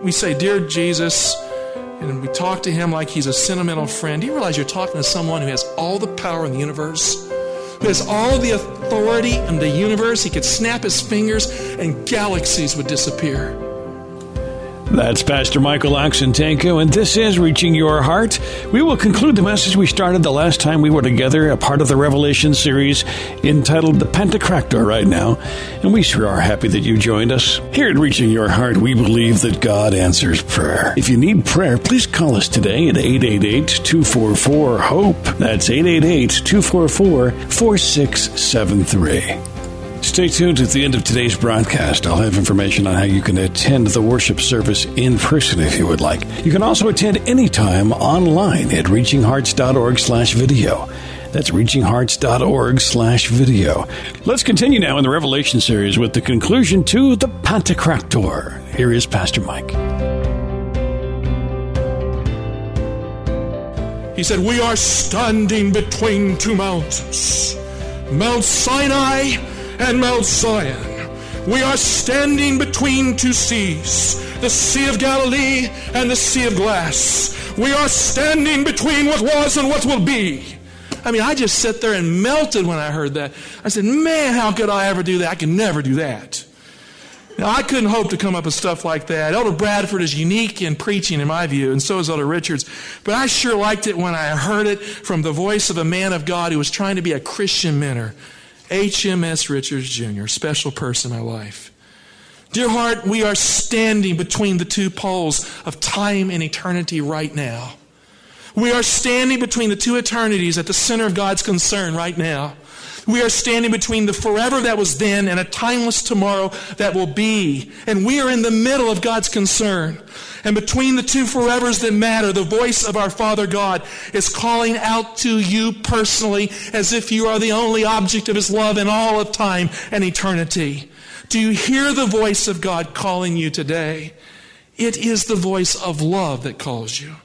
We say, Dear Jesus, and we talk to him like he's a sentimental friend. Do you realize you're talking to someone who has all the power in the universe? Who has all the authority in the universe? He could snap his fingers and galaxies would disappear. That's Pastor Michael Oxentenko, and this is Reaching Your Heart. We will conclude the message we started the last time we were together, a part of the Revelation series entitled The Pantocrator right now, and we sure are happy that you joined us. Here at Reaching Your Heart, we believe that God answers prayer. If you need prayer, please call us today at 888-244-HOPE. That's 888-244-4673. Stay tuned at the end of today's broadcast. I'll have information on how you can attend the worship service in person if you would like. You can also attend anytime online at reachinghearts.org slash video. That's reachinghearts.org slash video. Let's continue now in the Revelation series with the conclusion to the Pantocrator. Here is Pastor Mike. He said, We are standing between two mountains Mount Sinai and Mount Zion. We are standing between two seas, the Sea of Galilee and the Sea of Glass. We are standing between what was and what will be. I mean, I just sat there and melted when I heard that. I said, man, how could I ever do that? I could never do that. Now, I couldn't hope to come up with stuff like that. Elder Bradford is unique in preaching, in my view, and so is Elder Richards. But I sure liked it when I heard it from the voice of a man of God who was trying to be a Christian mentor. HMS Richards Jr., special person in my life. Dear heart, we are standing between the two poles of time and eternity right now. We are standing between the two eternities at the center of God's concern right now. We are standing between the forever that was then and a timeless tomorrow that will be. And we are in the middle of God's concern. And between the two forevers that matter, the voice of our Father God is calling out to you personally as if you are the only object of His love in all of time and eternity. Do you hear the voice of God calling you today? It is the voice of love that calls you.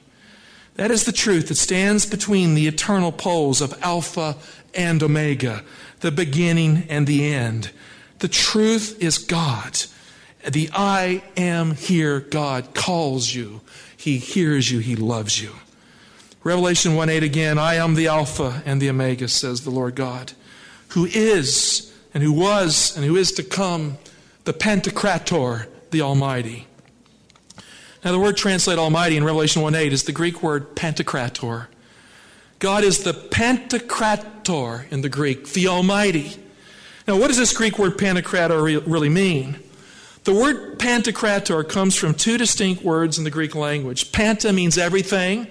That is the truth that stands between the eternal poles of Alpha and Omega, the beginning and the end. The truth is God. The I am here God calls you. He hears you. He loves you. Revelation 1 8 again, I am the Alpha and the Omega, says the Lord God, who is and who was and who is to come, the Pantocrator, the Almighty. Now, the word translate Almighty in Revelation 1 8 is the Greek word Pantocrator. God is the Pantocrator in the Greek, the Almighty. Now, what does this Greek word Pantocrator really mean? The word Pantocrator comes from two distinct words in the Greek language. Panta means everything.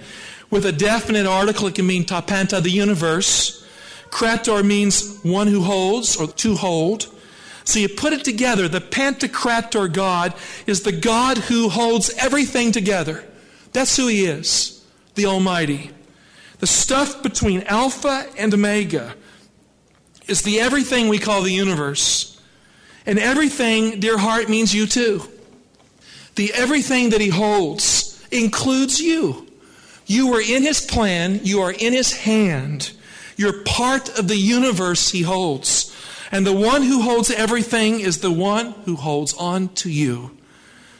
With a definite article, it can mean tapanta, the universe. Krator means one who holds or to hold. So you put it together. The Pantocrator God is the God who holds everything together. That's who he is, the Almighty. The stuff between Alpha and Omega is the everything we call the universe. And everything, dear heart, means you too. The everything that he holds includes you. You are in his plan, you are in his hand. You're part of the universe he holds. And the one who holds everything is the one who holds on to you.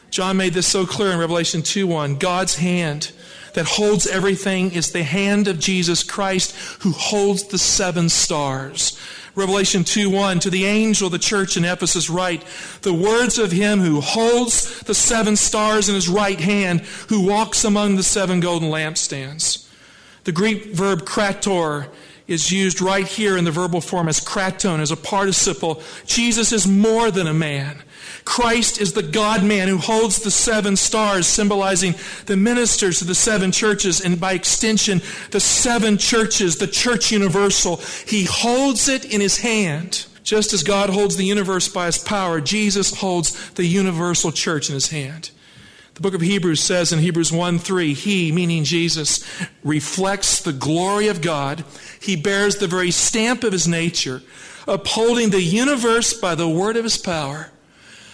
John made this so clear in Revelation 2 1. God's hand that holds everything is the hand of Jesus Christ who holds the seven stars. Revelation 2 1, to the angel of the church in Ephesus, write, The words of him who holds the seven stars in his right hand, who walks among the seven golden lampstands. The Greek verb krator is used right here in the verbal form as kraton, as a participle. Jesus is more than a man. Christ is the God man who holds the seven stars, symbolizing the ministers of the seven churches, and by extension, the seven churches, the church universal. He holds it in his hand. Just as God holds the universe by his power, Jesus holds the universal church in his hand. The book of Hebrews says in Hebrews 1 3, He, meaning Jesus, reflects the glory of God. He bears the very stamp of His nature, upholding the universe by the word of His power.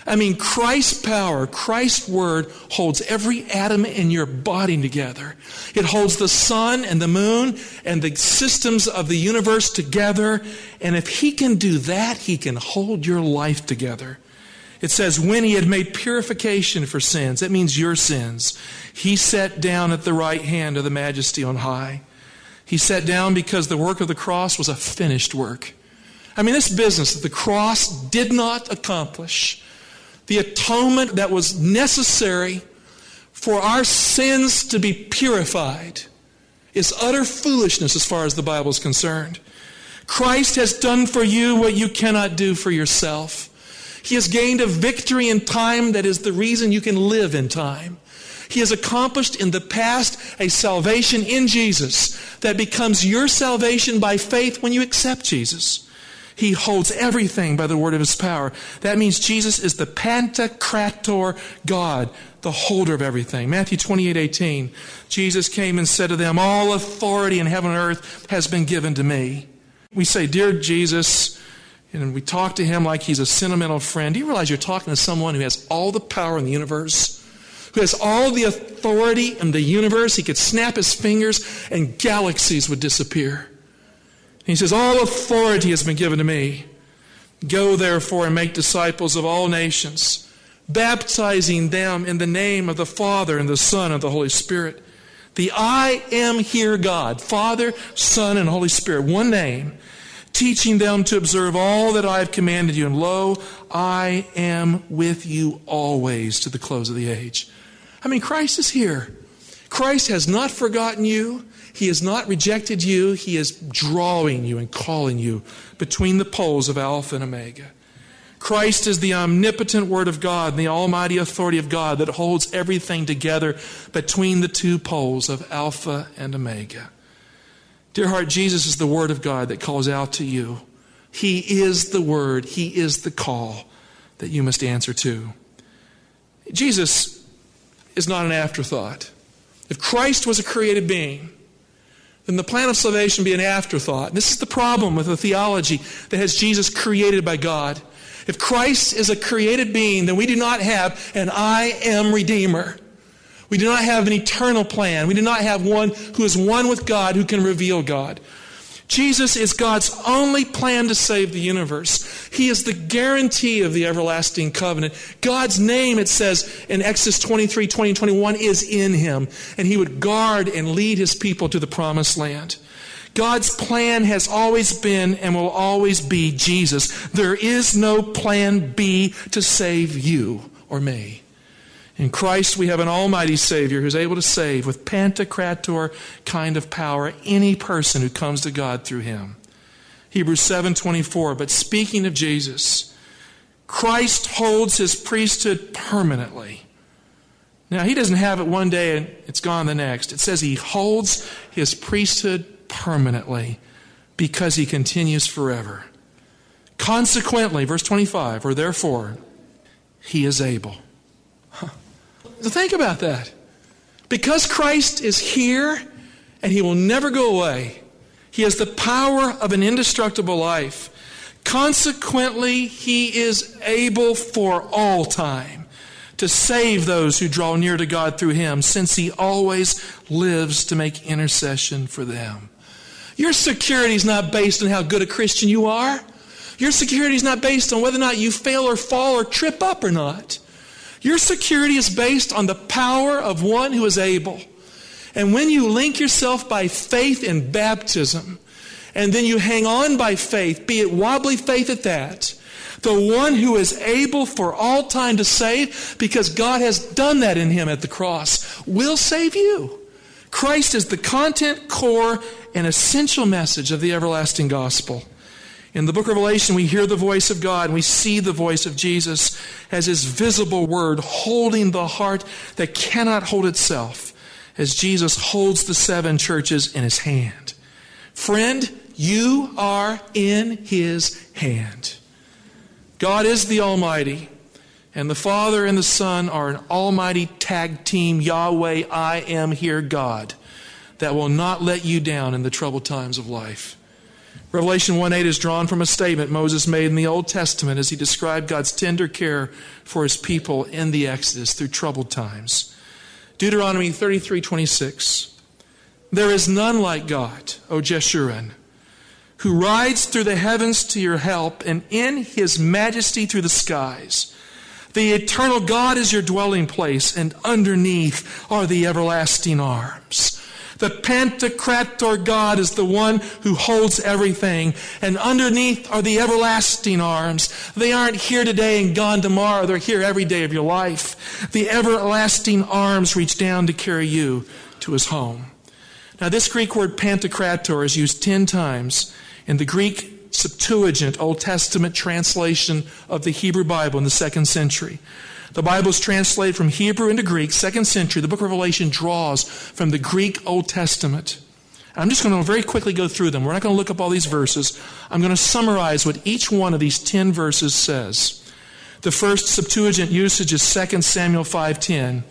I mean, Christ's power, Christ's word holds every atom in your body together. It holds the sun and the moon and the systems of the universe together. And if He can do that, He can hold your life together. It says, when he had made purification for sins, that means your sins, he sat down at the right hand of the majesty on high. He sat down because the work of the cross was a finished work. I mean, this business that the cross did not accomplish, the atonement that was necessary for our sins to be purified, is utter foolishness as far as the Bible is concerned. Christ has done for you what you cannot do for yourself. He has gained a victory in time that is the reason you can live in time. He has accomplished in the past a salvation in Jesus that becomes your salvation by faith when you accept Jesus. He holds everything by the word of his power. That means Jesus is the Pantocrator God, the holder of everything. Matthew 28 18. Jesus came and said to them, All authority in heaven and earth has been given to me. We say, Dear Jesus, and we talk to him like he's a sentimental friend. Do you realize you're talking to someone who has all the power in the universe? Who has all the authority in the universe? He could snap his fingers and galaxies would disappear. He says, All authority has been given to me. Go therefore and make disciples of all nations, baptizing them in the name of the Father and the Son and the Holy Spirit. The I am here God, Father, Son, and Holy Spirit, one name teaching them to observe all that I have commanded you. And lo, I am with you always to the close of the age. I mean, Christ is here. Christ has not forgotten you. He has not rejected you. He is drawing you and calling you between the poles of Alpha and Omega. Christ is the omnipotent Word of God and the almighty authority of God that holds everything together between the two poles of Alpha and Omega. Dear heart, Jesus is the Word of God that calls out to you. He is the Word, He is the call that you must answer to. Jesus is not an afterthought. If Christ was a created being, then the plan of salvation be an afterthought. This is the problem with a theology that has Jesus created by God. If Christ is a created being, then we do not have an I am Redeemer. We do not have an eternal plan. We do not have one who is one with God who can reveal God. Jesus is God's only plan to save the universe. He is the guarantee of the everlasting covenant. God's name, it says in Exodus 23, 20, and 21, is in him. And he would guard and lead his people to the promised land. God's plan has always been and will always be Jesus. There is no plan B to save you or me. In Christ, we have an almighty Savior who's able to save with pantocrator kind of power any person who comes to God through him. Hebrews 7:24, but speaking of Jesus, Christ holds his priesthood permanently. Now, he doesn't have it one day and it's gone the next. It says he holds his priesthood permanently because he continues forever. Consequently, verse 25, or therefore, he is able. So think about that. Because Christ is here and he will never go away, he has the power of an indestructible life. Consequently, he is able for all time to save those who draw near to God through him, since he always lives to make intercession for them. Your security is not based on how good a Christian you are. Your security is not based on whether or not you fail or fall or trip up or not. Your security is based on the power of one who is able. And when you link yourself by faith in baptism, and then you hang on by faith, be it wobbly faith at that, the one who is able for all time to save, because God has done that in him at the cross, will save you. Christ is the content, core, and essential message of the everlasting gospel. In the book of Revelation, we hear the voice of God and we see the voice of Jesus as his visible word holding the heart that cannot hold itself as Jesus holds the seven churches in his hand. Friend, you are in his hand. God is the Almighty. And the Father and the Son are an almighty tag team, Yahweh, I am here, God, that will not let you down in the troubled times of life. Revelation 1 8 is drawn from a statement Moses made in the Old Testament as he described God's tender care for his people in the Exodus through troubled times. Deuteronomy thirty three twenty six, There is none like God, O Jeshurun, who rides through the heavens to your help and in his majesty through the skies. The eternal God is your dwelling place, and underneath are the everlasting arms. The Pantocrator God is the one who holds everything. And underneath are the everlasting arms. They aren't here today and gone tomorrow. They're here every day of your life. The everlasting arms reach down to carry you to his home. Now, this Greek word Pantocrator is used ten times in the Greek Septuagint, Old Testament translation of the Hebrew Bible in the second century. The Bible is translated from Hebrew into Greek, second century. The book of Revelation draws from the Greek Old Testament. I'm just going to very quickly go through them. We're not going to look up all these verses. I'm going to summarize what each one of these 10 verses says. The first Septuagint usage is 2 Samuel 5:10.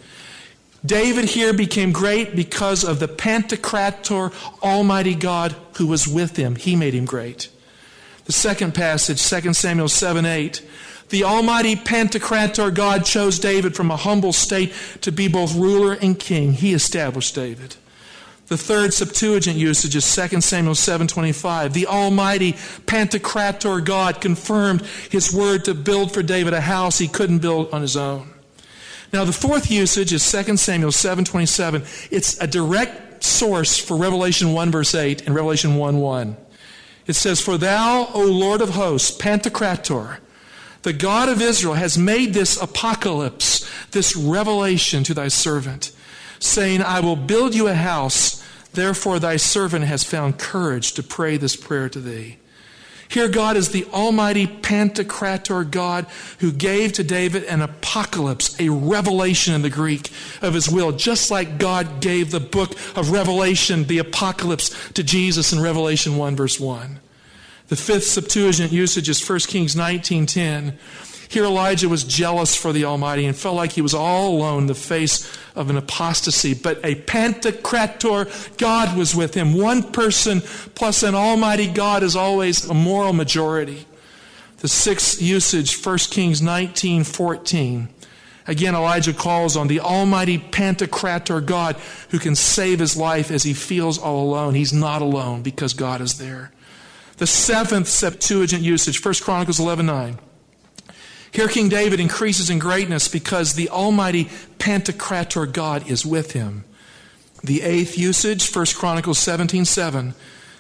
David here became great because of the Pantocrator, Almighty God who was with him. He made him great. The second passage, 2 Samuel 7 8. The Almighty Pantocrator God chose David from a humble state to be both ruler and king. He established David. The third Septuagint usage is 2 Samuel 7:25. The Almighty Pantocrator God confirmed his word to build for David a house he couldn't build on his own. Now the fourth usage is 2 Samuel 7:27. It's a direct source for Revelation 1 verse 8 and Revelation 1 1. It says, For thou, O Lord of hosts, Pantocrator, the God of Israel has made this apocalypse, this revelation to thy servant, saying, I will build you a house. Therefore, thy servant has found courage to pray this prayer to thee. Here, God is the Almighty Pantocrator God who gave to David an apocalypse, a revelation in the Greek of his will, just like God gave the book of Revelation, the apocalypse, to Jesus in Revelation 1, verse 1. The fifth Septuagint usage is 1 Kings 19.10. Here Elijah was jealous for the Almighty and felt like he was all alone in the face of an apostasy. But a Pantocrator God was with him. One person plus an Almighty God is always a moral majority. The sixth usage, 1 Kings 19.14. Again, Elijah calls on the Almighty Pantocrator God who can save his life as he feels all alone. He's not alone because God is there. The seventh Septuagint usage, 1 Chronicles 11 9. Here, King David increases in greatness because the Almighty Pantocrator God is with him. The eighth usage, 1 Chronicles 17 7.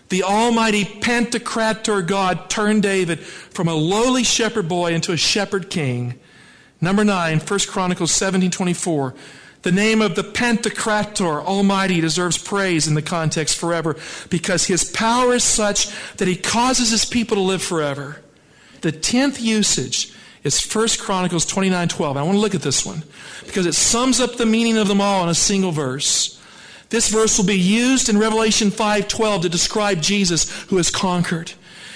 The Almighty Pantocrator God turned David from a lowly shepherd boy into a shepherd king. Number 9, 1 Chronicles 17 24. The name of the Pantocrator, Almighty, deserves praise in the context forever because his power is such that he causes his people to live forever. The tenth usage is 1 Chronicles 29 12. I want to look at this one because it sums up the meaning of them all in a single verse. This verse will be used in Revelation 5:12 to describe Jesus who has conquered.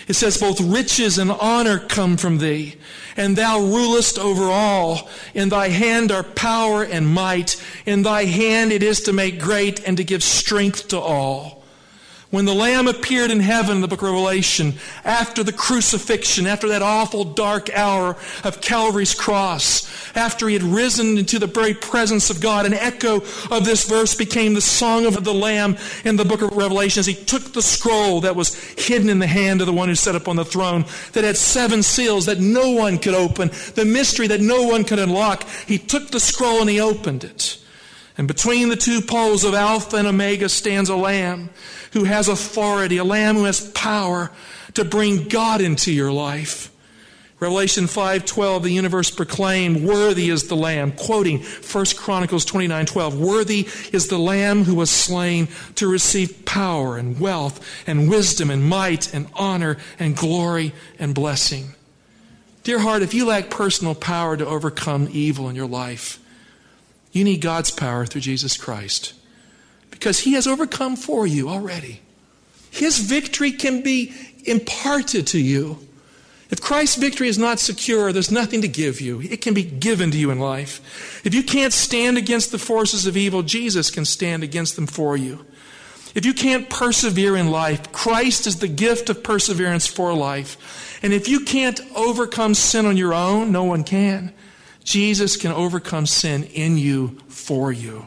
It says, Both riches and honor come from thee, and thou rulest over all. In thy hand are power and might. In thy hand it is to make great and to give strength to all. When the Lamb appeared in heaven in the book of Revelation, after the crucifixion, after that awful dark hour of Calvary's cross, after he had risen into the very presence of God, an echo of this verse became the song of the Lamb in the book of Revelation as he took the scroll that was hidden in the hand of the one who sat upon the throne, that had seven seals that no one could open, the mystery that no one could unlock. He took the scroll and he opened it. And between the two poles of Alpha and Omega stands a lamb who has authority, a lamb who has power to bring God into your life. Revelation 5:12 the universe proclaimed worthy is the lamb quoting 1 Chronicles 29:12 worthy is the lamb who was slain to receive power and wealth and wisdom and might and honor and glory and blessing. Dear heart if you lack personal power to overcome evil in your life you need God's power through Jesus Christ because He has overcome for you already. His victory can be imparted to you. If Christ's victory is not secure, there's nothing to give you. It can be given to you in life. If you can't stand against the forces of evil, Jesus can stand against them for you. If you can't persevere in life, Christ is the gift of perseverance for life. And if you can't overcome sin on your own, no one can. Jesus can overcome sin in you for you.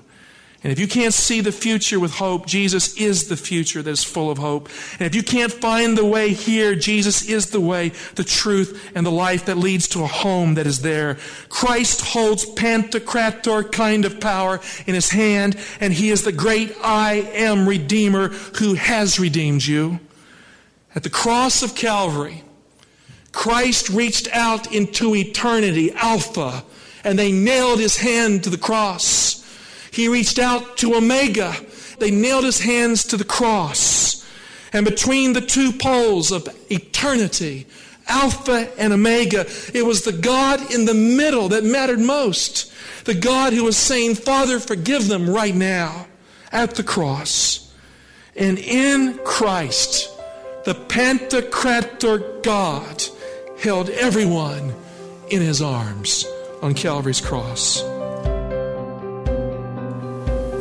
And if you can't see the future with hope, Jesus is the future that is full of hope. And if you can't find the way here, Jesus is the way, the truth, and the life that leads to a home that is there. Christ holds Pantocrator kind of power in his hand, and he is the great I am Redeemer who has redeemed you. At the cross of Calvary, Christ reached out into eternity, Alpha, and they nailed his hand to the cross. He reached out to Omega. They nailed his hands to the cross. And between the two poles of eternity, Alpha and Omega, it was the God in the middle that mattered most. The God who was saying, Father, forgive them right now at the cross. And in Christ, the Pantocrator God held everyone in his arms on Calvary's cross.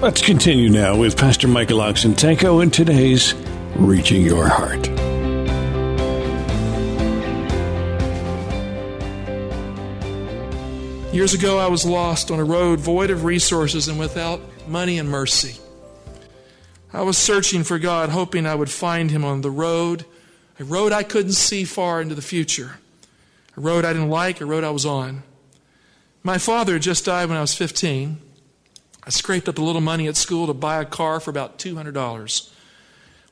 Let's continue now with Pastor Michael Oxentenko in today's Reaching Your Heart. Years ago, I was lost on a road void of resources and without money and mercy. I was searching for God, hoping I would find Him on the road, a road I couldn't see far into the future, a road I didn't like, a road I was on. My father had just died when I was 15. I scraped up a little money at school to buy a car for about $200.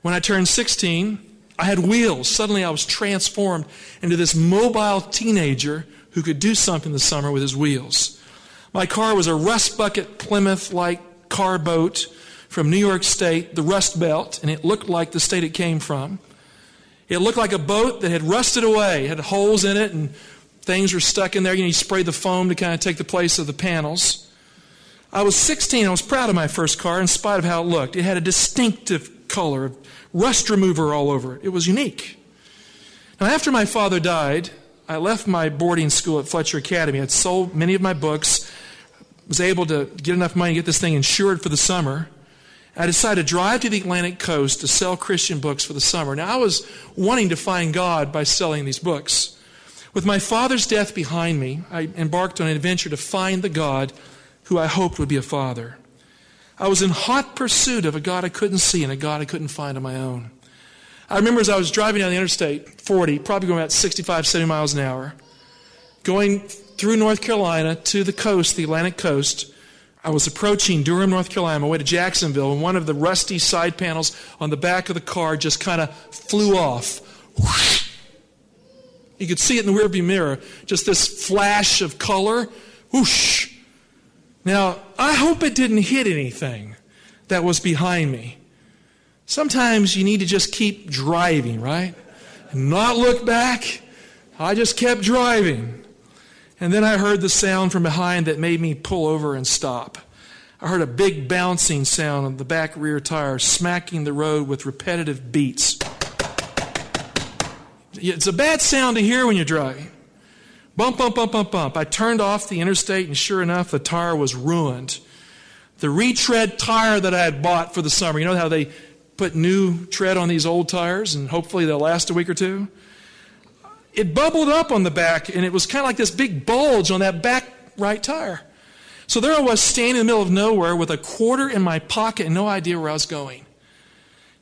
When I turned 16, I had wheels. Suddenly I was transformed into this mobile teenager who could do something this summer with his wheels. My car was a rust bucket Plymouth like car boat from New York State, the Rust Belt, and it looked like the state it came from. It looked like a boat that had rusted away, had holes in it, and things were stuck in there. You know, you sprayed the foam to kind of take the place of the panels. I was 16. I was proud of my first car in spite of how it looked. It had a distinctive color, of rust remover all over it. It was unique. Now, after my father died, I left my boarding school at Fletcher Academy. I'd sold many of my books, was able to get enough money to get this thing insured for the summer. I decided to drive to the Atlantic coast to sell Christian books for the summer. Now, I was wanting to find God by selling these books. With my father's death behind me, I embarked on an adventure to find the God who I hoped would be a father. I was in hot pursuit of a God I couldn't see and a God I couldn't find on my own. I remember as I was driving down the interstate, 40, probably going about 65, 70 miles an hour, going through North Carolina to the coast, the Atlantic coast. I was approaching Durham, North Carolina, my way to Jacksonville, and one of the rusty side panels on the back of the car just kind of flew off. You could see it in the rearview mirror, just this flash of color. Whoosh! Now, I hope it didn't hit anything that was behind me. Sometimes you need to just keep driving, right? And not look back. I just kept driving. And then I heard the sound from behind that made me pull over and stop. I heard a big bouncing sound on the back rear tire, smacking the road with repetitive beats. It's a bad sound to hear when you're driving. Bump, bump, bump, bump, bump. I turned off the interstate, and sure enough, the tire was ruined. The retread tire that I had bought for the summer, you know how they put new tread on these old tires and hopefully they'll last a week or two? It bubbled up on the back, and it was kind of like this big bulge on that back right tire. So there I was standing in the middle of nowhere with a quarter in my pocket and no idea where I was going.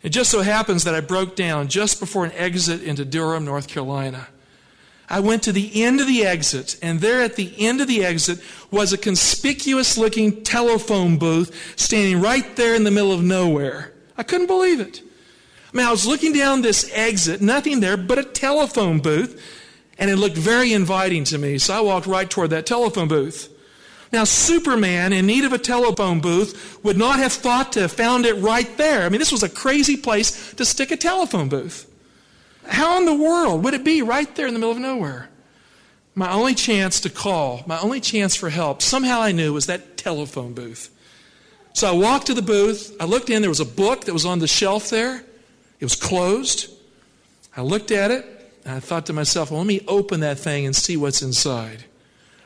It just so happens that I broke down just before an exit into Durham, North Carolina. I went to the end of the exit, and there at the end of the exit was a conspicuous looking telephone booth standing right there in the middle of nowhere. I couldn't believe it. I mean, I was looking down this exit, nothing there but a telephone booth, And it looked very inviting to me, so I walked right toward that telephone booth. Now, Superman in need of a telephone booth would not have thought to have found it right there. I mean, this was a crazy place to stick a telephone booth. How in the world would it be right there in the middle of nowhere? My only chance to call, my only chance for help, somehow I knew was that telephone booth. So I walked to the booth. I looked in. There was a book that was on the shelf there. It was closed. I looked at it. And I thought to myself, well, let me open that thing and see what's inside.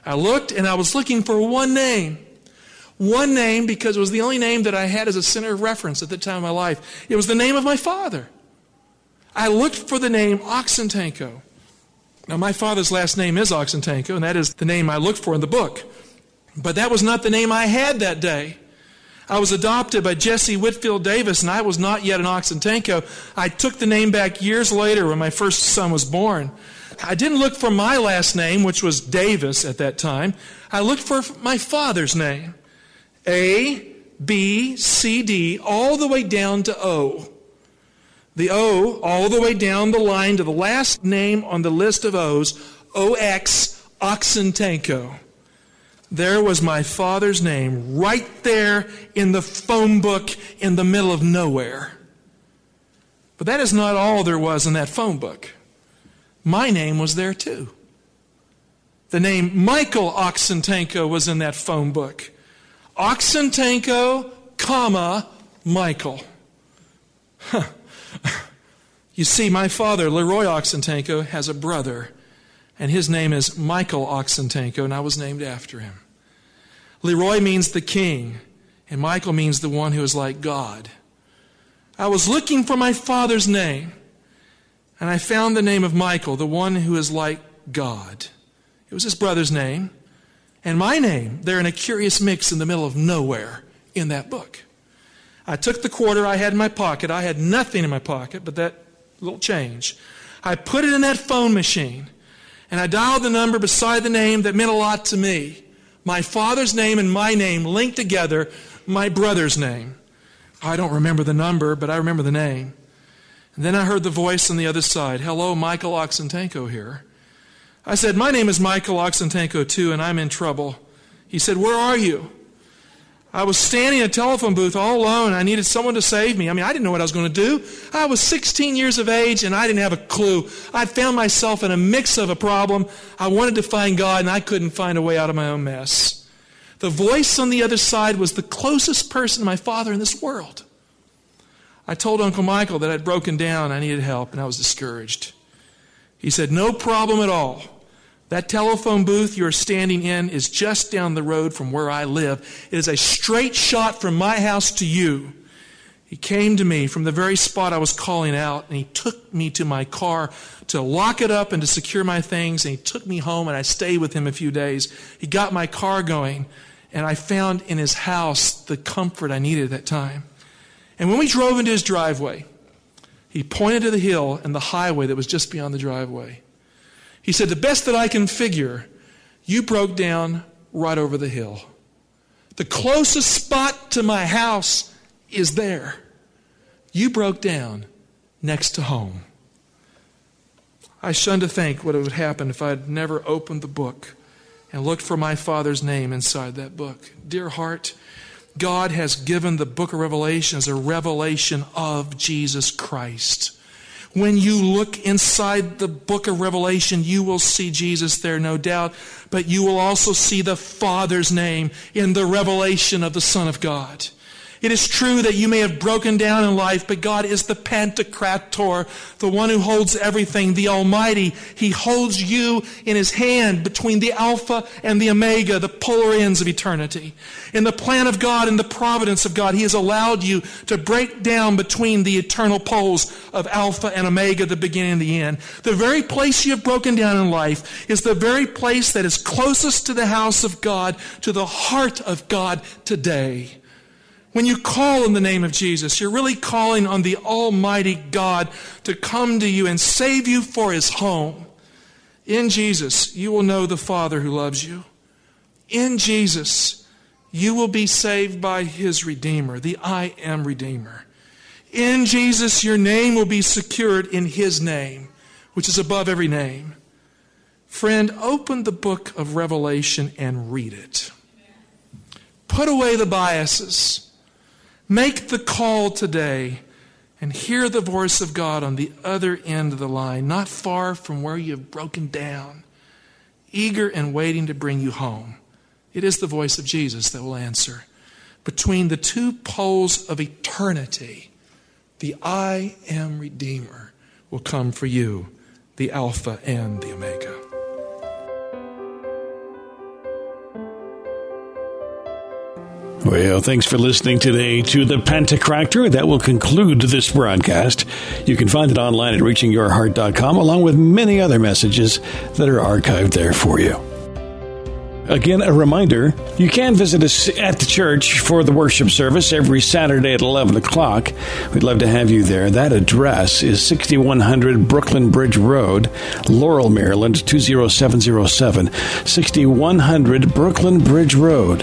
I looked and I was looking for one name. One name because it was the only name that I had as a center of reference at the time of my life. It was the name of my father. I looked for the name Oxentenko. Now, my father's last name is Oxentenko, and that is the name I looked for in the book. But that was not the name I had that day. I was adopted by Jesse Whitfield Davis, and I was not yet an Oxentenko. I took the name back years later when my first son was born. I didn't look for my last name, which was Davis at that time. I looked for my father's name A, B, C, D, all the way down to O. The O, all the way down the line to the last name on the list of O's, OX Oxentenko. There was my father's name right there in the phone book in the middle of nowhere. But that is not all there was in that phone book. My name was there too. The name Michael Oxentenko was in that phone book. Oxentenko, comma, Michael. Huh. You see, my father, Leroy Oxentenko, has a brother and his name is Michael Oxentenko, and I was named after him. Leroy means the king, and Michael means the one who is like God. I was looking for my father's name, and I found the name of Michael, the one who is like God. It was his brother's name, and my name. They're in a curious mix in the middle of nowhere in that book. I took the quarter I had in my pocket. I had nothing in my pocket but that little change. I put it in that phone machine and I dialed the number beside the name that meant a lot to me. My father's name and my name linked together, my brother's name. I don't remember the number, but I remember the name. And then I heard the voice on the other side Hello, Michael Oxentenko here. I said, My name is Michael Oxentenko, too, and I'm in trouble. He said, Where are you? I was standing in a telephone booth all alone. I needed someone to save me. I mean, I didn't know what I was going to do. I was 16 years of age and I didn't have a clue. I found myself in a mix of a problem. I wanted to find God and I couldn't find a way out of my own mess. The voice on the other side was the closest person to my father in this world. I told Uncle Michael that I'd broken down, I needed help, and I was discouraged. He said, No problem at all. That telephone booth you're standing in is just down the road from where I live. It is a straight shot from my house to you. He came to me from the very spot I was calling out, and he took me to my car to lock it up and to secure my things, and he took me home, and I stayed with him a few days. He got my car going, and I found in his house the comfort I needed at that time. And when we drove into his driveway, he pointed to the hill and the highway that was just beyond the driveway. He said, The best that I can figure, you broke down right over the hill. The closest spot to my house is there. You broke down next to home. I shun to think what it would happen if I had never opened the book and looked for my Father's name inside that book. Dear heart, God has given the book of Revelation as a revelation of Jesus Christ. When you look inside the book of Revelation, you will see Jesus there, no doubt, but you will also see the Father's name in the revelation of the Son of God. It is true that you may have broken down in life, but God is the Pantocrator, the one who holds everything, the Almighty. He holds you in His hand between the Alpha and the Omega, the polar ends of eternity. In the plan of God and the providence of God, He has allowed you to break down between the eternal poles of Alpha and Omega, the beginning and the end. The very place you have broken down in life is the very place that is closest to the house of God, to the heart of God today. When you call in the name of Jesus, you're really calling on the Almighty God to come to you and save you for his home. In Jesus, you will know the Father who loves you. In Jesus, you will be saved by his Redeemer, the I am Redeemer. In Jesus, your name will be secured in his name, which is above every name. Friend, open the book of Revelation and read it. Put away the biases. Make the call today and hear the voice of God on the other end of the line, not far from where you have broken down, eager and waiting to bring you home. It is the voice of Jesus that will answer. Between the two poles of eternity, the I am Redeemer will come for you, the Alpha and the Omega. Well, thanks for listening today to the Pantocrator. That will conclude this broadcast. You can find it online at reachingyourheart.com along with many other messages that are archived there for you. Again, a reminder you can visit us at the church for the worship service every Saturday at 11 o'clock. We'd love to have you there. That address is 6100 Brooklyn Bridge Road, Laurel, Maryland 20707. 6100 Brooklyn Bridge Road,